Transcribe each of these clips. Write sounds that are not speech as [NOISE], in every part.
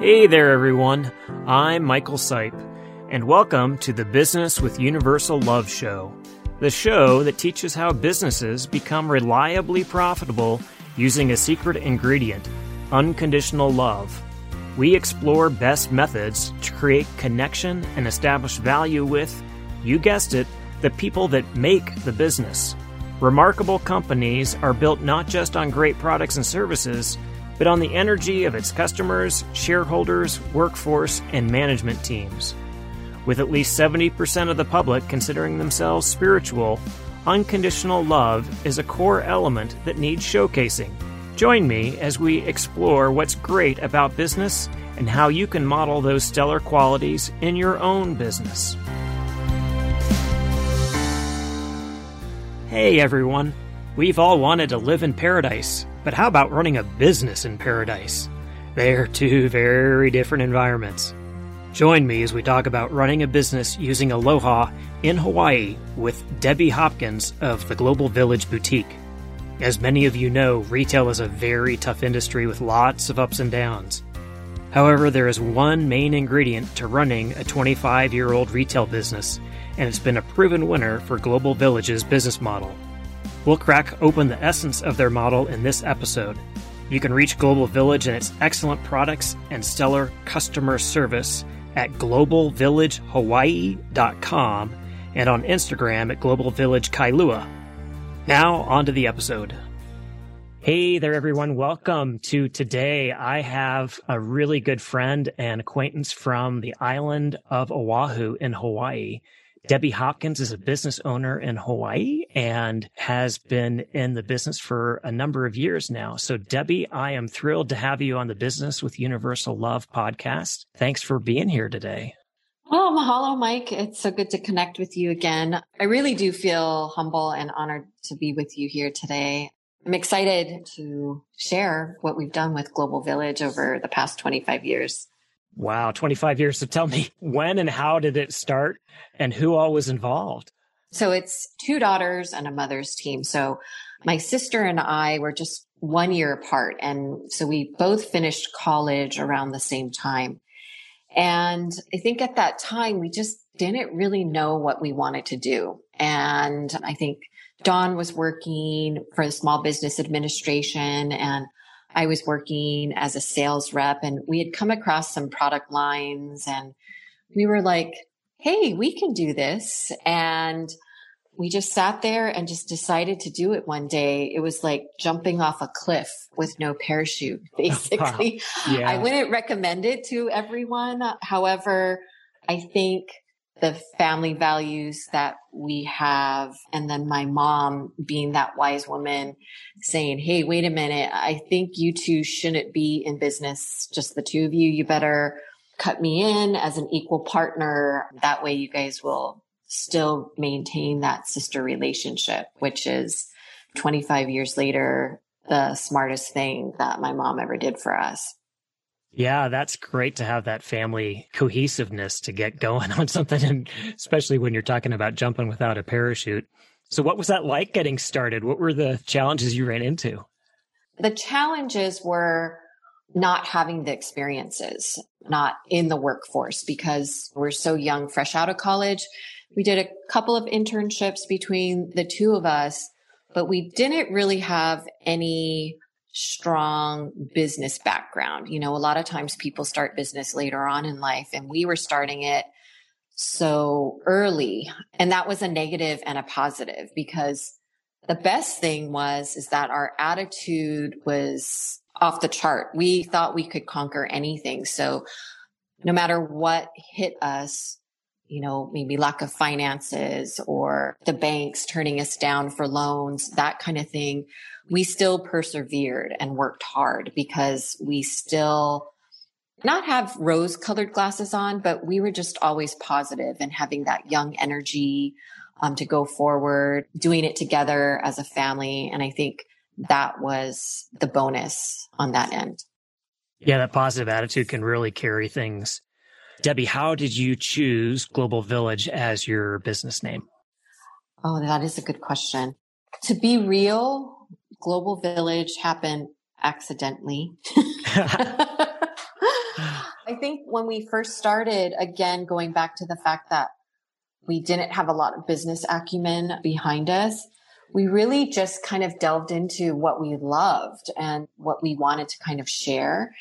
Hey there, everyone. I'm Michael Sipe, and welcome to the Business with Universal Love Show, the show that teaches how businesses become reliably profitable using a secret ingredient unconditional love. We explore best methods to create connection and establish value with, you guessed it, the people that make the business. Remarkable companies are built not just on great products and services, but on the energy of its customers, shareholders, workforce, and management teams. With at least 70% of the public considering themselves spiritual, unconditional love is a core element that needs showcasing. Join me as we explore what's great about business and how you can model those stellar qualities in your own business. Hey everyone, we've all wanted to live in paradise, but how about running a business in paradise? They're two very different environments. Join me as we talk about running a business using Aloha in Hawaii with Debbie Hopkins of the Global Village Boutique. As many of you know, retail is a very tough industry with lots of ups and downs. However, there is one main ingredient to running a 25 year old retail business, and it's been a proven winner for Global Village's business model. We'll crack open the essence of their model in this episode. You can reach Global Village and its excellent products and stellar customer service at globalvillagehawaii.com and on Instagram at Global Village Kailua. Now, on to the episode. Hey there, everyone. Welcome to today. I have a really good friend and acquaintance from the island of Oahu in Hawaii. Debbie Hopkins is a business owner in Hawaii and has been in the business for a number of years now. So, Debbie, I am thrilled to have you on the Business with Universal Love podcast. Thanks for being here today. Oh, mahalo, Mike. It's so good to connect with you again. I really do feel humble and honored to be with you here today. I'm excited to share what we've done with Global Village over the past 25 years. Wow, 25 years. So tell me when and how did it start and who all was involved? So it's two daughters and a mother's team. So my sister and I were just one year apart. And so we both finished college around the same time. And I think at that time, we just didn't really know what we wanted to do. And I think Dawn was working for the Small Business Administration and I was working as a sales rep and we had come across some product lines and we were like, Hey, we can do this. And we just sat there and just decided to do it one day. It was like jumping off a cliff with no parachute, [LAUGHS] [LAUGHS] basically. yeah. I wouldn't recommend it to everyone. However, I think the family values that we have. And then my mom being that wise woman saying, Hey, wait a minute. I think you two shouldn't be in business. Just the two of you. You better cut me in as an equal partner. That way you guys will still maintain that sister relationship, which is 25 years later, the smartest thing that my mom ever did for us. Yeah, that's great to have that family cohesiveness to get going [LAUGHS] on something, and especially when you're talking about jumping without a parachute. So, what was that like getting started? What were the challenges you ran into? The challenges were not having the experiences, not in the workforce because we're so young, fresh out of college. We did a couple of internships between the two of us, but we didn't really have any strong business background. You know, a lot of times people start business later on in life and we were starting it so early. And that was a negative and a positive because the best thing was, is that our attitude was off the chart. We thought we could conquer anything. So no matter what hit us, you know, maybe lack of finances or the banks turning us down for loans, that kind of thing we still persevered and worked hard because we still not have rose colored glasses on, but we were just always positive and having that young energy um, to go forward, doing it together as a family. And I think that was the bonus on that end. Yeah, that positive attitude can really carry things. Debbie, how did you choose Global Village as your business name? Oh, that is a good question. To be real, Global Village happened accidentally. [LAUGHS] [LAUGHS] I think when we first started, again, going back to the fact that we didn't have a lot of business acumen behind us, we really just kind of delved into what we loved and what we wanted to kind of share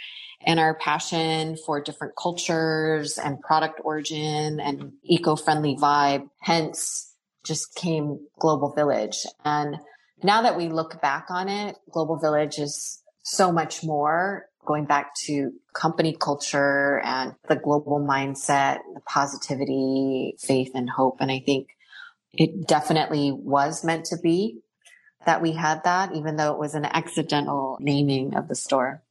and our passion for different cultures and product origin and eco-friendly vibe. Hence just came Global Village. And now that we look back on it, Global Village is so much more going back to company culture and the global mindset, the positivity, faith and hope. And I think it definitely was meant to be that we had that, even though it was an accidental naming of the store.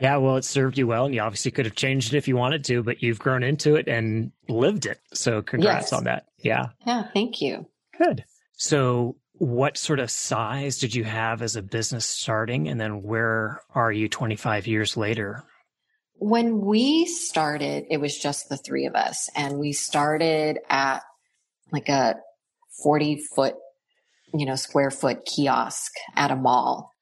Yeah, well, it served you well, and you obviously could have changed it if you wanted to, but you've grown into it and lived it. So, congrats yes. on that. Yeah. Yeah, thank you. Good. So, what sort of size did you have as a business starting? And then where are you 25 years later? When we started, it was just the three of us. And we started at like a 40 foot, you know, square foot kiosk at a mall.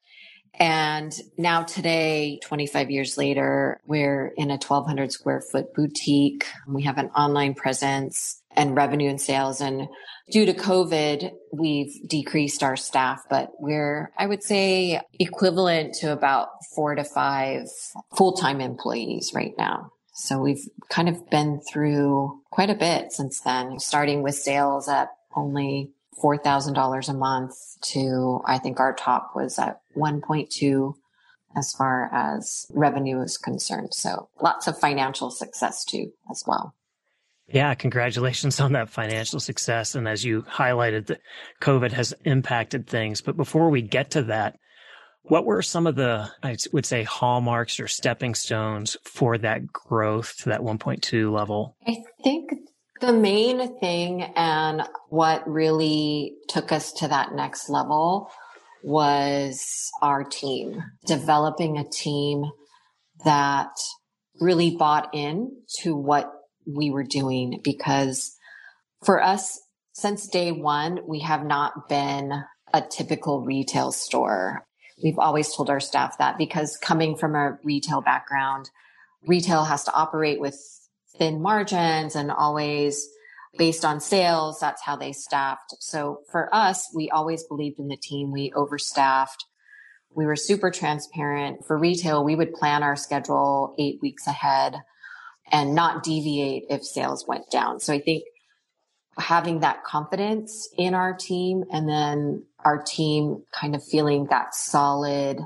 And now today, 25 years later, we're in a 1200 square foot boutique. We have an online presence and revenue and sales. And due to COVID, we've decreased our staff, but we're, I would say, equivalent to about four to five full-time employees right now. So we've kind of been through quite a bit since then, starting with sales at only $4,000 a month to I think our top was at 1.2 as far as revenue is concerned. So lots of financial success too as well. Yeah, congratulations on that financial success. And as you highlighted, that COVID has impacted things. But before we get to that, what were some of the, I would say, hallmarks or stepping stones for that growth to that 1.2 level? I think the main thing and what really took us to that next level was our team, developing a team that really bought in to what we were doing because for us, since day one, we have not been a typical retail store. We've always told our staff that because coming from a retail background, retail has to operate with thin margins and always based on sales. That's how they staffed. So for us, we always believed in the team. We overstaffed. We were super transparent. For retail, we would plan our schedule eight weeks ahead and not deviate if sales went down. So I think having that confidence in our team and then our team kind of feeling that solid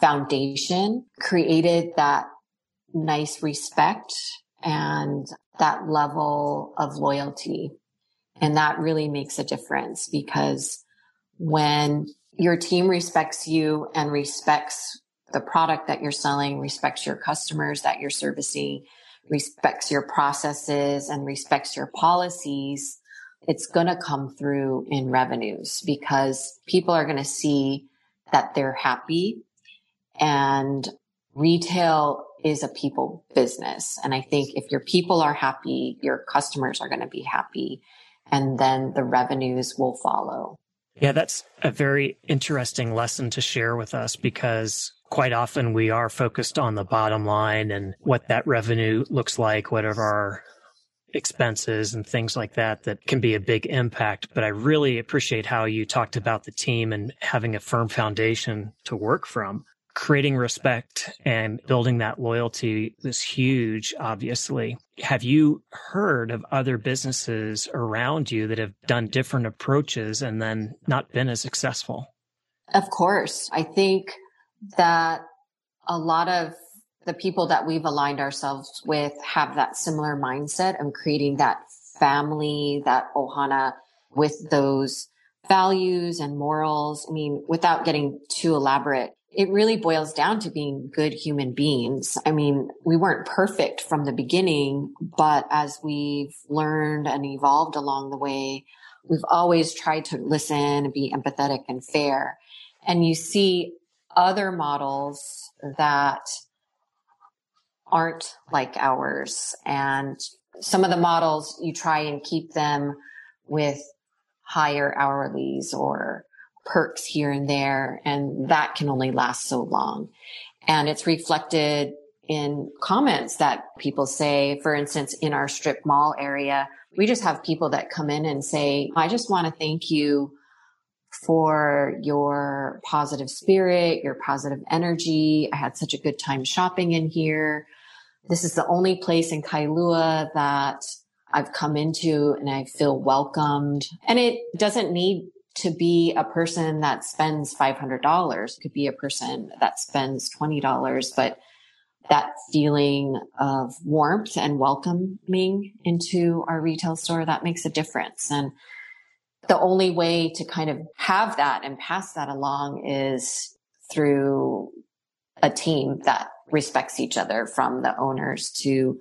foundation created that nice respect and that level of loyalty. And that really makes a difference because when your team respects you and respects the product that you're selling, respects your customers that you're servicing, respects your processes and respects your policies, it's going to come through in revenues because people are going to see that they're happy and retail is a people business. And I think if your people are happy, your customers are going to be happy and then the revenues will follow. Yeah, that's a very interesting lesson to share with us because quite often we are focused on the bottom line and what that revenue looks like, whatever our expenses and things like that that can be a big impact. But I really appreciate how you talked about the team and having a firm foundation to work from creating respect and building that loyalty is huge, obviously. Have you heard of other businesses around you that have done different approaches and then not been as successful? Of course. I think that a lot of the people that we've aligned ourselves with have that similar mindset of creating that family, that ohana with those values and morals. I mean, without getting too elaborate, it really boils down to being good human beings. I mean, we weren't perfect from the beginning, but as we've learned and evolved along the way, we've always tried to listen and be empathetic and fair. And you see other models that aren't like ours. And some of the models you try and keep them with higher hourlies or perks here and there. And that can only last so long. And it's reflected in comments that people say, for instance, in our strip mall area, we just have people that come in and say, I just want to thank you for your positive spirit, your positive energy. I had such a good time shopping in here. This is the only place in Kailua that I've come into and I feel welcomed. And it doesn't need to be a person that spends $500. It could be a person that spends $20, but that feeling of warmth and welcoming into our retail store, that makes a difference. And the only way to kind of have that and pass that along is through a team that respects each other from the owners to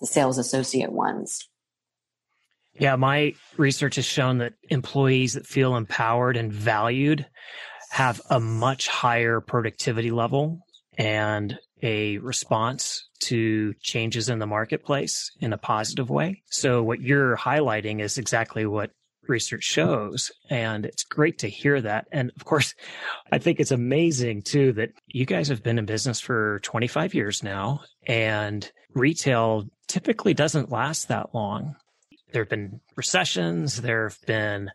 the sales associate ones. Yeah, my research has shown that employees that feel empowered and valued have a much higher productivity level and a response to changes in the marketplace in a positive way. So what you're highlighting is exactly what research shows. And it's great to hear that. And of course, I think it's amazing too that you guys have been in business for 25 years now and retail typically doesn't last that long. There have been recessions. There have been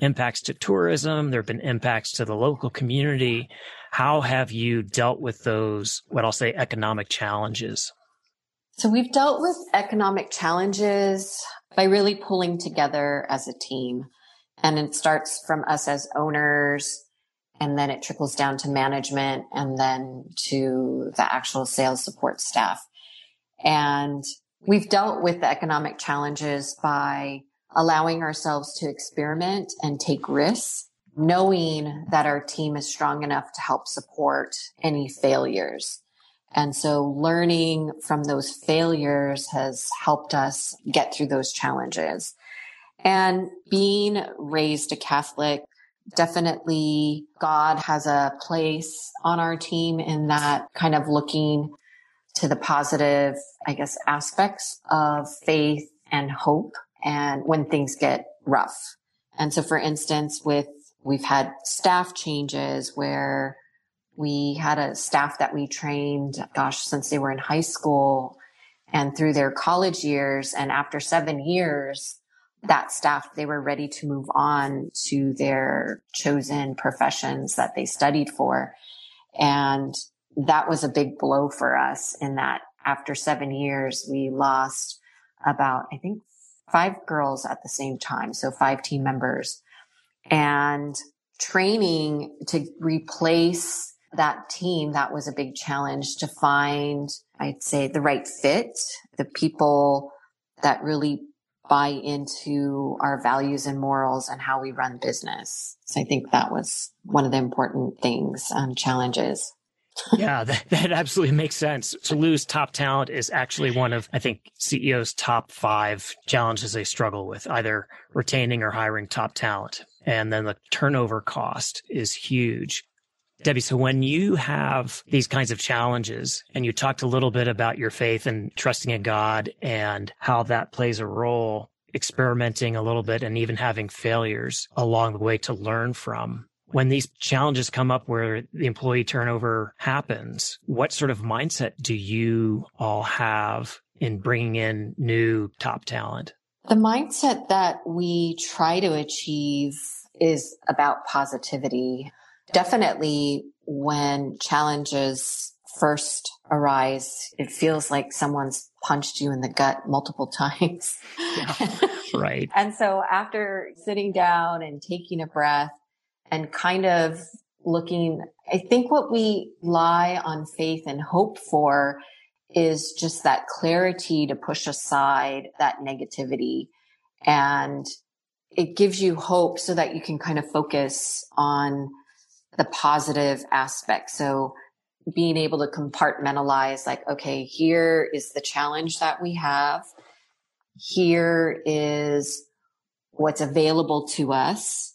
impacts to tourism. There have been impacts to the local community. How have you dealt with those, what I'll say, economic challenges? So we've dealt with economic challenges by really pulling together as a team. And it starts from us as owners and then it trickles down to management and then to the actual sales support staff. And we've dealt with the economic challenges by allowing ourselves to experiment and take risks, knowing that our team is strong enough to help support any failures. And so learning from those failures has helped us get through those challenges. And being raised a Catholic, definitely God has a place on our team in that kind of looking to the positive, I guess, aspects of faith and hope and when things get rough. And so for instance, with we've had staff changes where we had a staff that we trained, gosh, since they were in high school and through their college years. And after seven years, that staff, they were ready to move on to their chosen professions that they studied for. And that was a big blow for us in that after seven years, we lost about, I think, five girls at the same time. So five team members and training to replace that team, that was a big challenge to find, I'd say, the right fit, the people that really buy into our values and morals and how we run business. So I think that was one of the important things, um, challenges. [LAUGHS] yeah, that, that absolutely makes sense. To lose top talent is actually one of, I think, CEO's top five challenges they struggle with, either retaining or hiring top talent. And then the turnover cost is huge. Debbie, so when you have these kinds of challenges and you talked a little bit about your faith and trusting in God and how that plays a role, experimenting a little bit and even having failures along the way to learn from. When these challenges come up where the employee turnover happens, what sort of mindset do you all have in bringing in new top talent? The mindset that we try to achieve is about positivity definitely when challenges first arise, it feels like someone's punched you in the gut multiple [LAUGHS] times. Yeah, right. and so after sitting down and taking a breath and kind of looking, I think what we lie on faith and hope for is just that clarity to push aside that negativity and it gives you hope so that you can kind of focus on the positive aspect. So being able to compartmentalize like, okay, here is the challenge that we have. Here is what's available to us.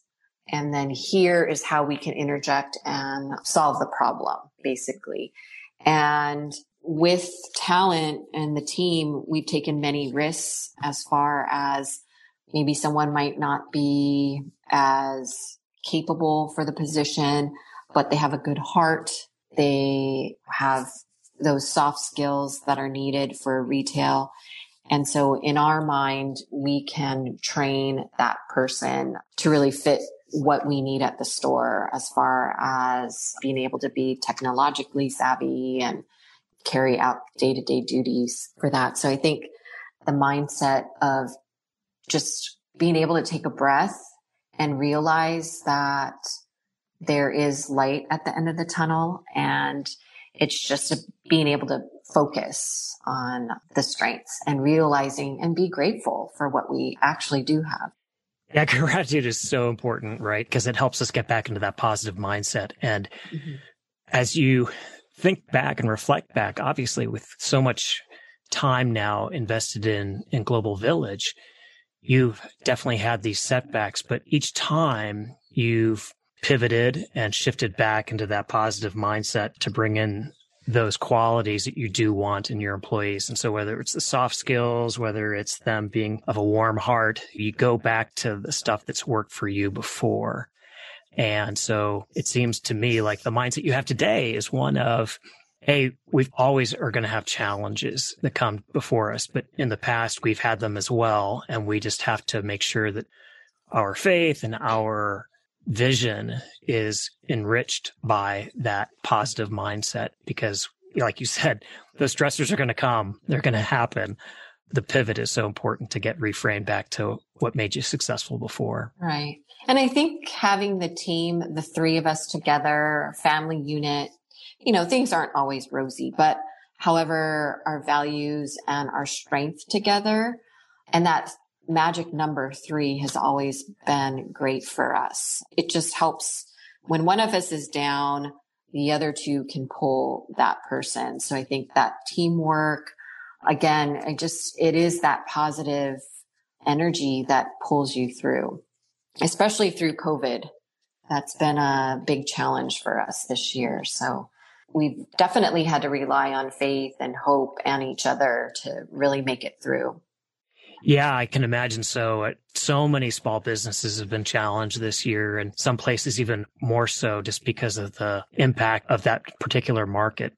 And then here is how we can interject and solve the problem, basically. And with talent and the team, we've taken many risks as far as maybe someone might not be as capable for the position, but they have a good heart. They have those soft skills that are needed for retail. And so in our mind, we can train that person to really fit what we need at the store as far as being able to be technologically savvy and carry out day to day duties for that. So I think the mindset of just being able to take a breath and realize that there is light at the end of the tunnel and it's just being able to focus on the strengths and realizing and be grateful for what we actually do have. Yeah, [LAUGHS] gratitude is so important, right? Because it helps us get back into that positive mindset. And mm-hmm. as you think back and reflect back, obviously with so much time now invested in, in Global Village, you've definitely had these setbacks, but each time you've pivoted and shifted back into that positive mindset to bring in those qualities that you do want in your employees. And so whether it's the soft skills, whether it's them being of a warm heart, you go back to the stuff that's worked for you before. And so it seems to me like the mindset you have today is one of, Hey, we've always are going to have challenges that come before us, but in the past we've had them as well. And we just have to make sure that our faith and our vision is enriched by that positive mindset because like you said, those stressors are going to come. They're going to happen. The pivot is so important to get reframed back to what made you successful before. Right. And I think having the team, the three of us together, family unit, you know, things aren't always rosy, but however, our values and our strength together and that magic number three has always been great for us. It just helps when one of us is down, the other two can pull that person. So I think that teamwork, again, I just, it is that positive energy that pulls you through, especially through COVID. That's been a big challenge for us this year. So we've definitely had to rely on faith and hope and each other to really make it through. Yeah, I can imagine so. Uh, so many small businesses have been challenged this year, and some places even more so just because of the impact of that particular market.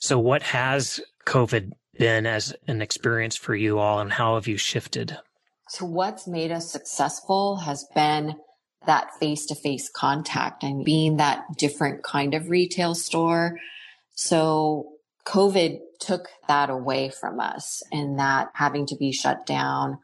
So, what has COVID been as an experience for you all, and how have you shifted? So, what's made us successful has been that face to face contact and being that different kind of retail store. So, COVID took that away from us and that having to be shut down.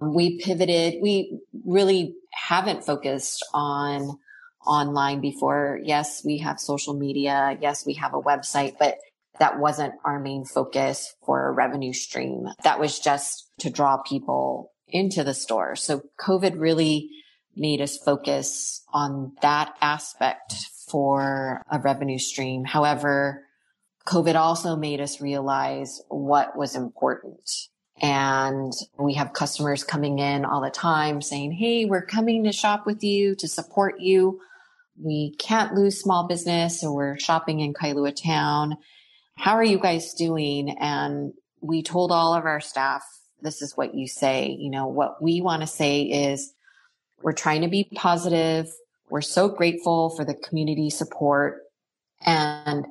We pivoted. We really haven't focused on online before. Yes, we have social media. Yes, we have a website, but that wasn't our main focus for a revenue stream. That was just to draw people into the store. So COVID really made us focus on that aspect for a revenue stream. However, COVID also made us realize what was important. And we have customers coming in all the time saying, Hey, we're coming to shop with you to support you. We can't lose small business or we're shopping in Kailua town. How are you guys doing? And we told all of our staff, this is what you say. You know, what we want to say is we're trying to be positive. We're so grateful for the community support and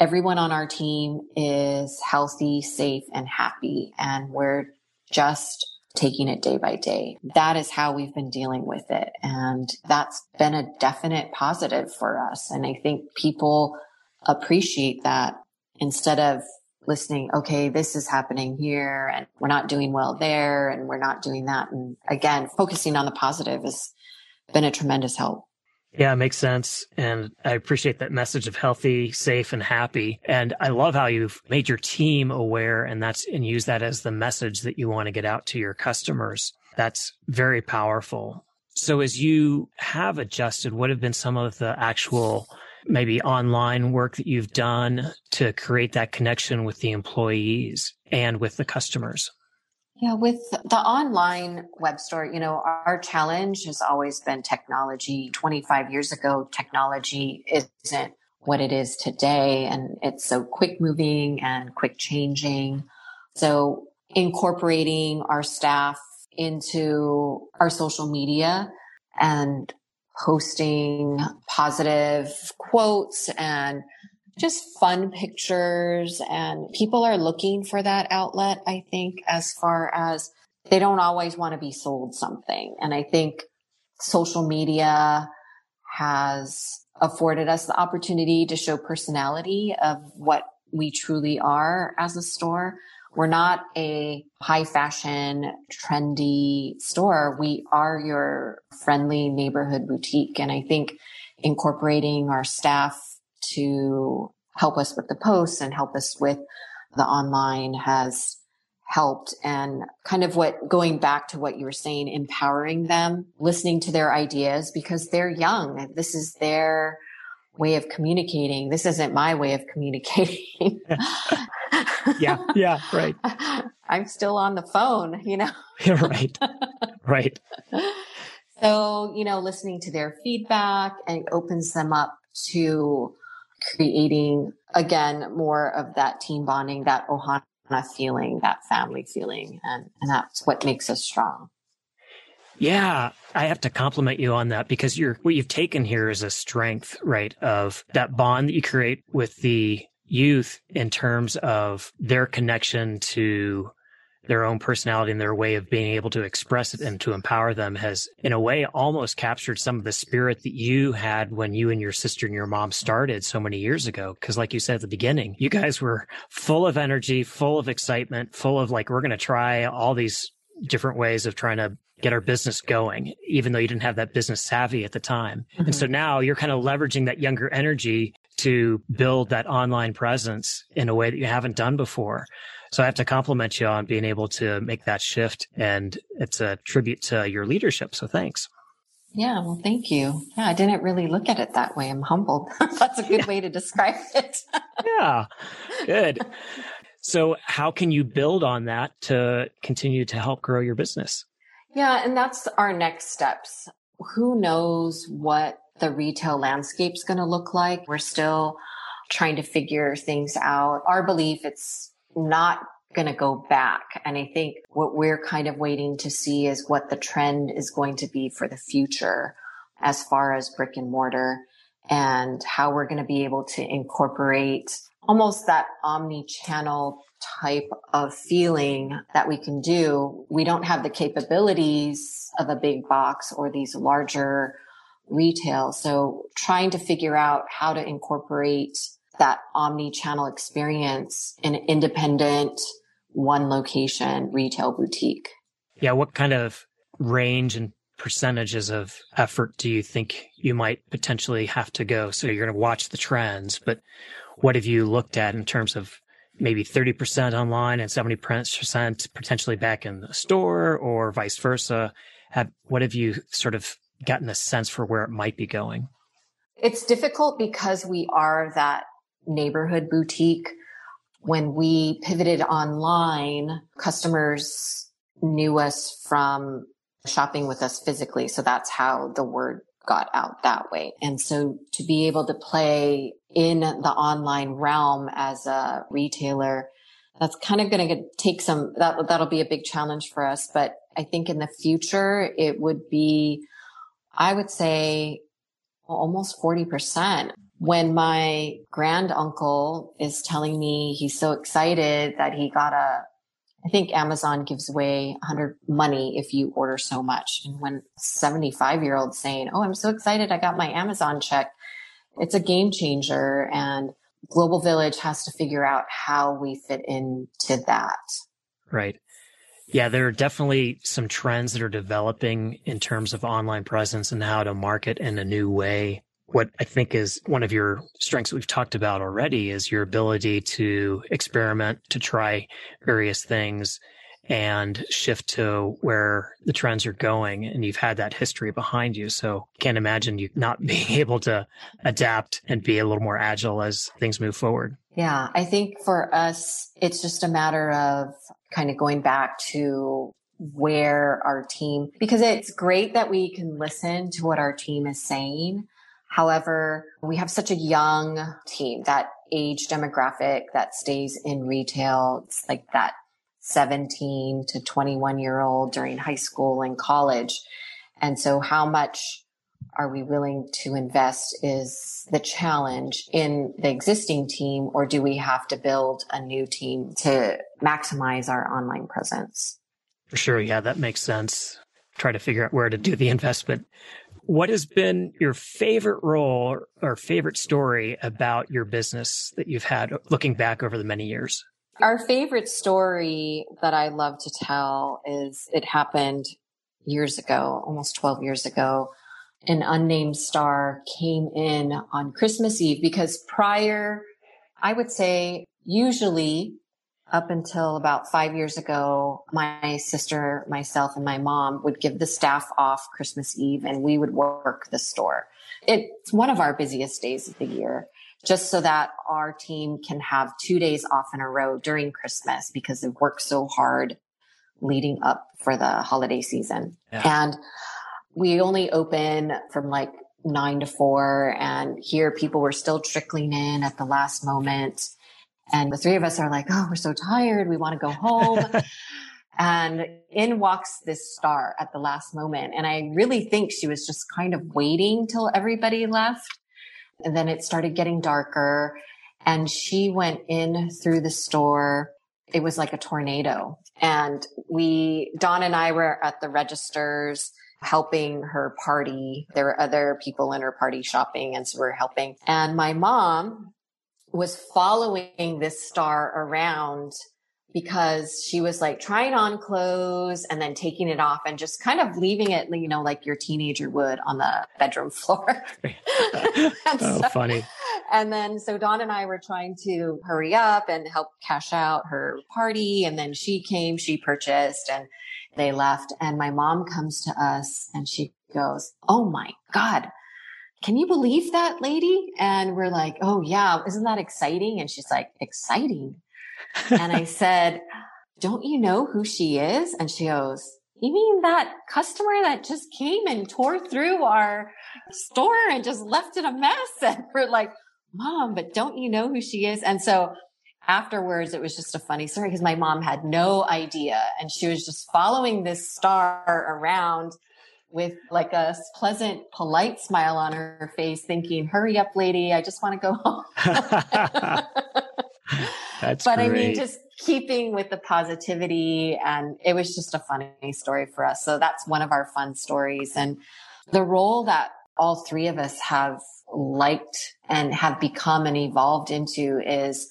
everyone on our team is healthy, safe, and happy. And we're just taking it day by day. That is how we've been dealing with it. And that's been a definite positive for us. And I think people appreciate that instead of listening, okay, this is happening here and we're not doing well there and we're not doing that. And again, focusing on the positive has been a tremendous help. Yeah, it makes sense. And I appreciate that message of healthy, safe, and happy. And I love how you've made your team aware and that's, and use that as the message that you want to get out to your customers. That's very powerful. So as you have adjusted, what have been some of the actual maybe online work that you've done to create that connection with the employees and with the customers? Yeah, with the online web store, you know, our challenge has always been technology. 25 years ago, technology isn't what it is today. And it's so quick moving and quick changing. So incorporating our staff into our social media and posting positive quotes and just fun pictures and people are looking for that outlet, I think, as far as they don't always want to be sold something. And I think social media has afforded us the opportunity to show personality of what we truly are as a store. We're not a high fashion, trendy store. We are your friendly neighborhood boutique. And I think incorporating our staff to help us with the posts and help us with the online has helped and kind of what going back to what you were saying, empowering them, listening to their ideas because they're young. This is their way of communicating. This isn't my way of communicating. [LAUGHS] yeah. Yeah. Right. [LAUGHS] I'm still on the phone, you know? [LAUGHS] right. Right. So, you know, listening to their feedback and opens them up to creating again more of that team bonding, that ohana feeling, that family feeling. And, and that's what makes us strong. Yeah, I have to compliment you on that because you're what you've taken here is a strength, right? Of that bond that you create with the youth in terms of their connection to their own personality and their way of being able to express it and to empower them has in a way almost captured some of the spirit that you had when you and your sister and your mom started so many years ago because like you said at the beginning you guys were full of energy full of excitement full of like we're going to try all these different ways of trying to get our business going even though you didn't have that business savvy at the time mm-hmm. and so now you're kind of leveraging that younger energy to build that online presence in a way that you haven't done before so I have to compliment you on being able to make that shift. And it's a tribute to your leadership. So thanks. Yeah, well, thank you. Yeah, I didn't really look at it that way. I'm humbled. [LAUGHS] That's a good yeah. [LAUGHS] way to describe it. [LAUGHS] yeah, good. So, how can you build on that to continue to help grow your business? Yeah, and that's our next steps. Who knows what the retail landscape's going to look like? We're still trying to figure things out. Our belief it's not going to go back. And I think what we're kind of waiting to see is what the trend is going to be for the future as far as brick and mortar and how we're going to be able to incorporate almost that omni channel type of feeling that we can do. We don't have the capabilities of a big box or these larger retail. So trying to figure out how to incorporate that omni-channel experience in an independent one location retail boutique. Yeah. What kind of range and percentages of effort do you think you might potentially have to go? So you're going to watch the trends, but what have you looked at in terms of maybe 30% online and 70% potentially back in the store or vice versa? Have, what have you sort of gotten a sense for where it might be going? It's difficult because we are that neighborhood boutique. When we pivoted online, customers knew us from shopping with us physically. So that's how the word got out that way. And so to be able to play in the online realm as a retailer, that's kind of going to take some, that, that'll be a big challenge for us. But I think in the future, it would be, I would say almost 40% when my grand uncle is telling me he's so excited that he got a I think Amazon gives away 100 money if you order so much. And when 75 year old saying, Oh, I'm so excited. I got my Amazon check. It's a game changer and Global Village has to figure out how we fit into that. Right. Yeah, there are definitely some trends that are developing in terms of online presence and how to market in a new way what I think is one of your strengths we've talked about already is your ability to experiment, to try various things and shift to where the trends are going. And you've had that history behind you. So can't imagine you not [LAUGHS] being able to adapt and be a little more agile as things move forward. Yeah. I think for us, it's just a matter of kind of going back to where our team, because it's great that we can listen to what our team is saying However, we have such a young team, that age demographic that stays in retail. It's like that 17 to 21 year old during high school and college. And so how much are we willing to invest is the challenge in the existing team, or do we have to build a new team to maximize our online presence? For sure. Yeah, that makes sense. Try to figure out where to do the investment. What has been your favorite role or favorite story about your business that you've had looking back over the many years? Our favorite story that I love to tell is it happened years ago, almost 12 years ago. An unnamed star came in on Christmas Eve because prior, I would say usually up until about five years ago, my sister, myself, and my mom would give the staff off Christmas Eve and we would work the store. It's one of our busiest days of the year, just so that our team can have two days off in a row during Christmas because they've worked so hard leading up for the holiday season. Yeah. And we only open from like nine to four. And here people were still trickling in at the last moment. And the three of us are like, oh, we're so tired. We want to go home. [LAUGHS] and in walks this star at the last moment. And I really think she was just kind of waiting till everybody left. And then it started getting darker and she went in through the store. It was like a tornado. And we, Dawn and I were at the registers helping her party. There were other people in her party shopping and so we we're helping. And my mom was following this star around because she was like trying on clothes and then taking it off and just kind of leaving it, you know, like your teenager would on the bedroom floor. [LAUGHS] oh, so, funny. And then so Dawn and I were trying to hurry up and help cash out her party. And then she came, she purchased and they left. And my mom comes to us and she goes, Oh my God can you believe that lady? And we're like, oh yeah, isn't that exciting? And she's like, exciting. and I [LAUGHS] said, don't you know who she is? And she goes, you mean that customer that just came and tore through our store and just left it a mess? [LAUGHS] And we're like, mom, but don't you know who she is? And so afterwards, it was just a funny story because my mom had no idea and she was just following this star around with like a pleasant, polite smile on her face, thinking, hurry up, lady. I just want to go home. [LAUGHS] That's but great. I mean, just keeping with the positivity. And it was just a funny story for us. So that's one of our fun stories. And the role that all three of us have liked and have become and evolved into is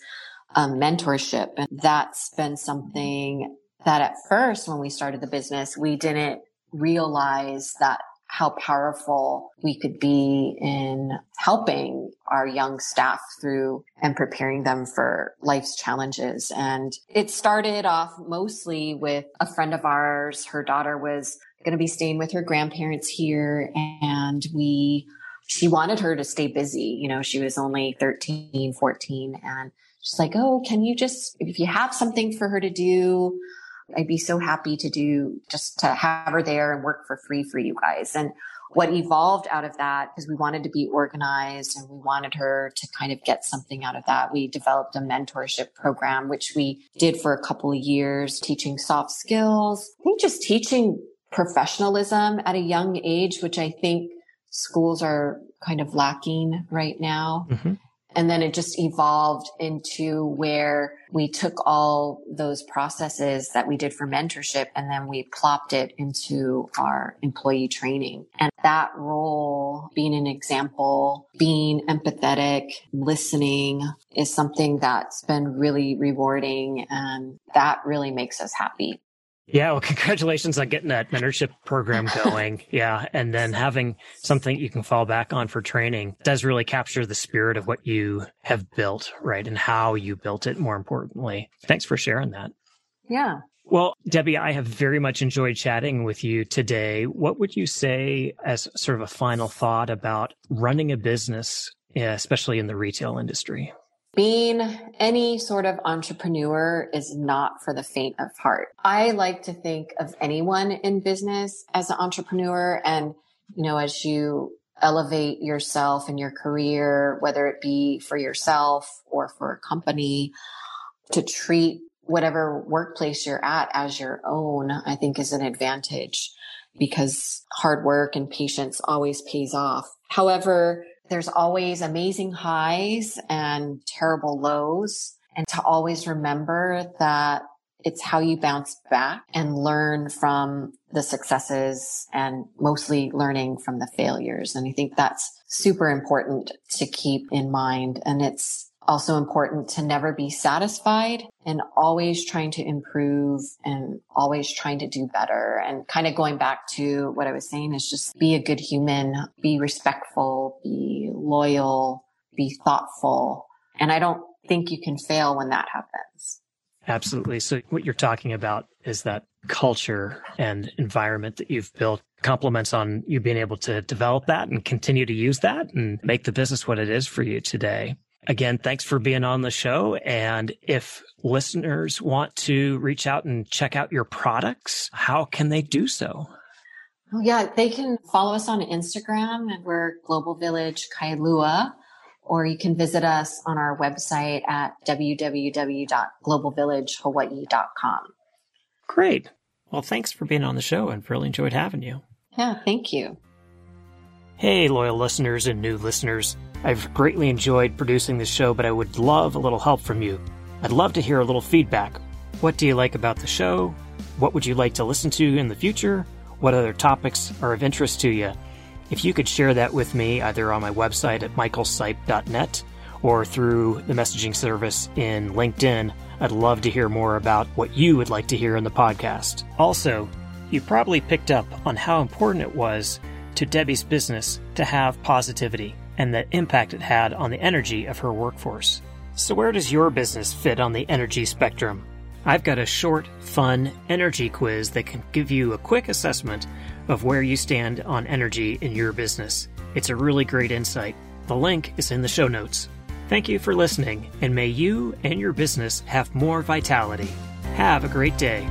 um, mentorship. And that's been something that at first, when we started the business, we didn't realize that how powerful we could be in helping our young staff through and preparing them for life's challenges. And it started off mostly with a friend of ours. Her daughter was going to be staying with her grandparents here and we, she wanted her to stay busy. You know, she was only 13, 14 and she's like, Oh, can you just, if you have something for her to do, I'd be so happy to do just to have her there and work for free for you guys. And what evolved out of that, because we wanted to be organized and we wanted her to kind of get something out of that, we developed a mentorship program, which we did for a couple of years, teaching soft skills. I think just teaching professionalism at a young age, which I think schools are kind of lacking right now. Mm-hmm. And then it just evolved into where we took all those processes that we did for mentorship and then we plopped it into our employee training. And that role, being an example, being empathetic, listening is something that's been really rewarding and that really makes us happy. Yeah, well, [LAUGHS] congratulations on getting that mentorship program going. [LAUGHS] yeah, and then having something you can fall back on for training does really capture the spirit of what you have built, right? And how you built it, more importantly. Thanks for sharing that. Yeah. Well, Debbie, I have very much enjoyed chatting with you today. What would you say as sort of a final thought about running a business, especially in the retail industry? Being any sort of entrepreneur is not for the faint of heart. I like to think of anyone in business as an entrepreneur. And, you know, as you elevate yourself in your career, whether it be for yourself or for a company, to treat whatever workplace you're at as your own, I think is an advantage. because hard work and patience always pays off. However, there's always amazing highs and terrible lows and to always remember that it's how you bounce back and learn from the successes and mostly learning from the failures. And I think that's super important to keep in mind. And it's also important to never be satisfied and always trying to improve and always trying to do better. And kind of going back to what I was saying is just be a good human, be respectful, be loyal, be thoughtful. And I don't think you can fail when that happens. Absolutely. So what you're talking about is that culture and environment that you've built compliments on you being able to develop that and continue to use that and make the business what it is for you today. Again, thanks for being on the show. And if listeners want to reach out and check out your products, how can they do so? Oh, yeah, they can follow us on Instagram and we're Global Village Kailua or you can visit us on our website at www.globalvillagehawaii.com. Great. Well, thanks for being on the show and really enjoyed having you. Yeah, thank you. Hey, loyal listeners and new listeners. I've greatly enjoyed producing this show, but I would love a little help from you. I'd love to hear a little feedback. What do you like about the show? What would you like to listen to in the future? What other topics are of interest to you? If you could share that with me either on my website at michaelsipe.net or through the messaging service in LinkedIn, I'd love to hear more about what you would like to hear in the podcast. Also, you probably picked up on how important it was to Debbie's business to have positivity and the impact it had on the energy of her workforce. So, where does your business fit on the energy spectrum? I've got a short, fun energy quiz that can give you a quick assessment of where you stand on energy in your business. It's a really great insight. The link is in the show notes. Thank you for listening, and may you and your business have more vitality. Have a great day.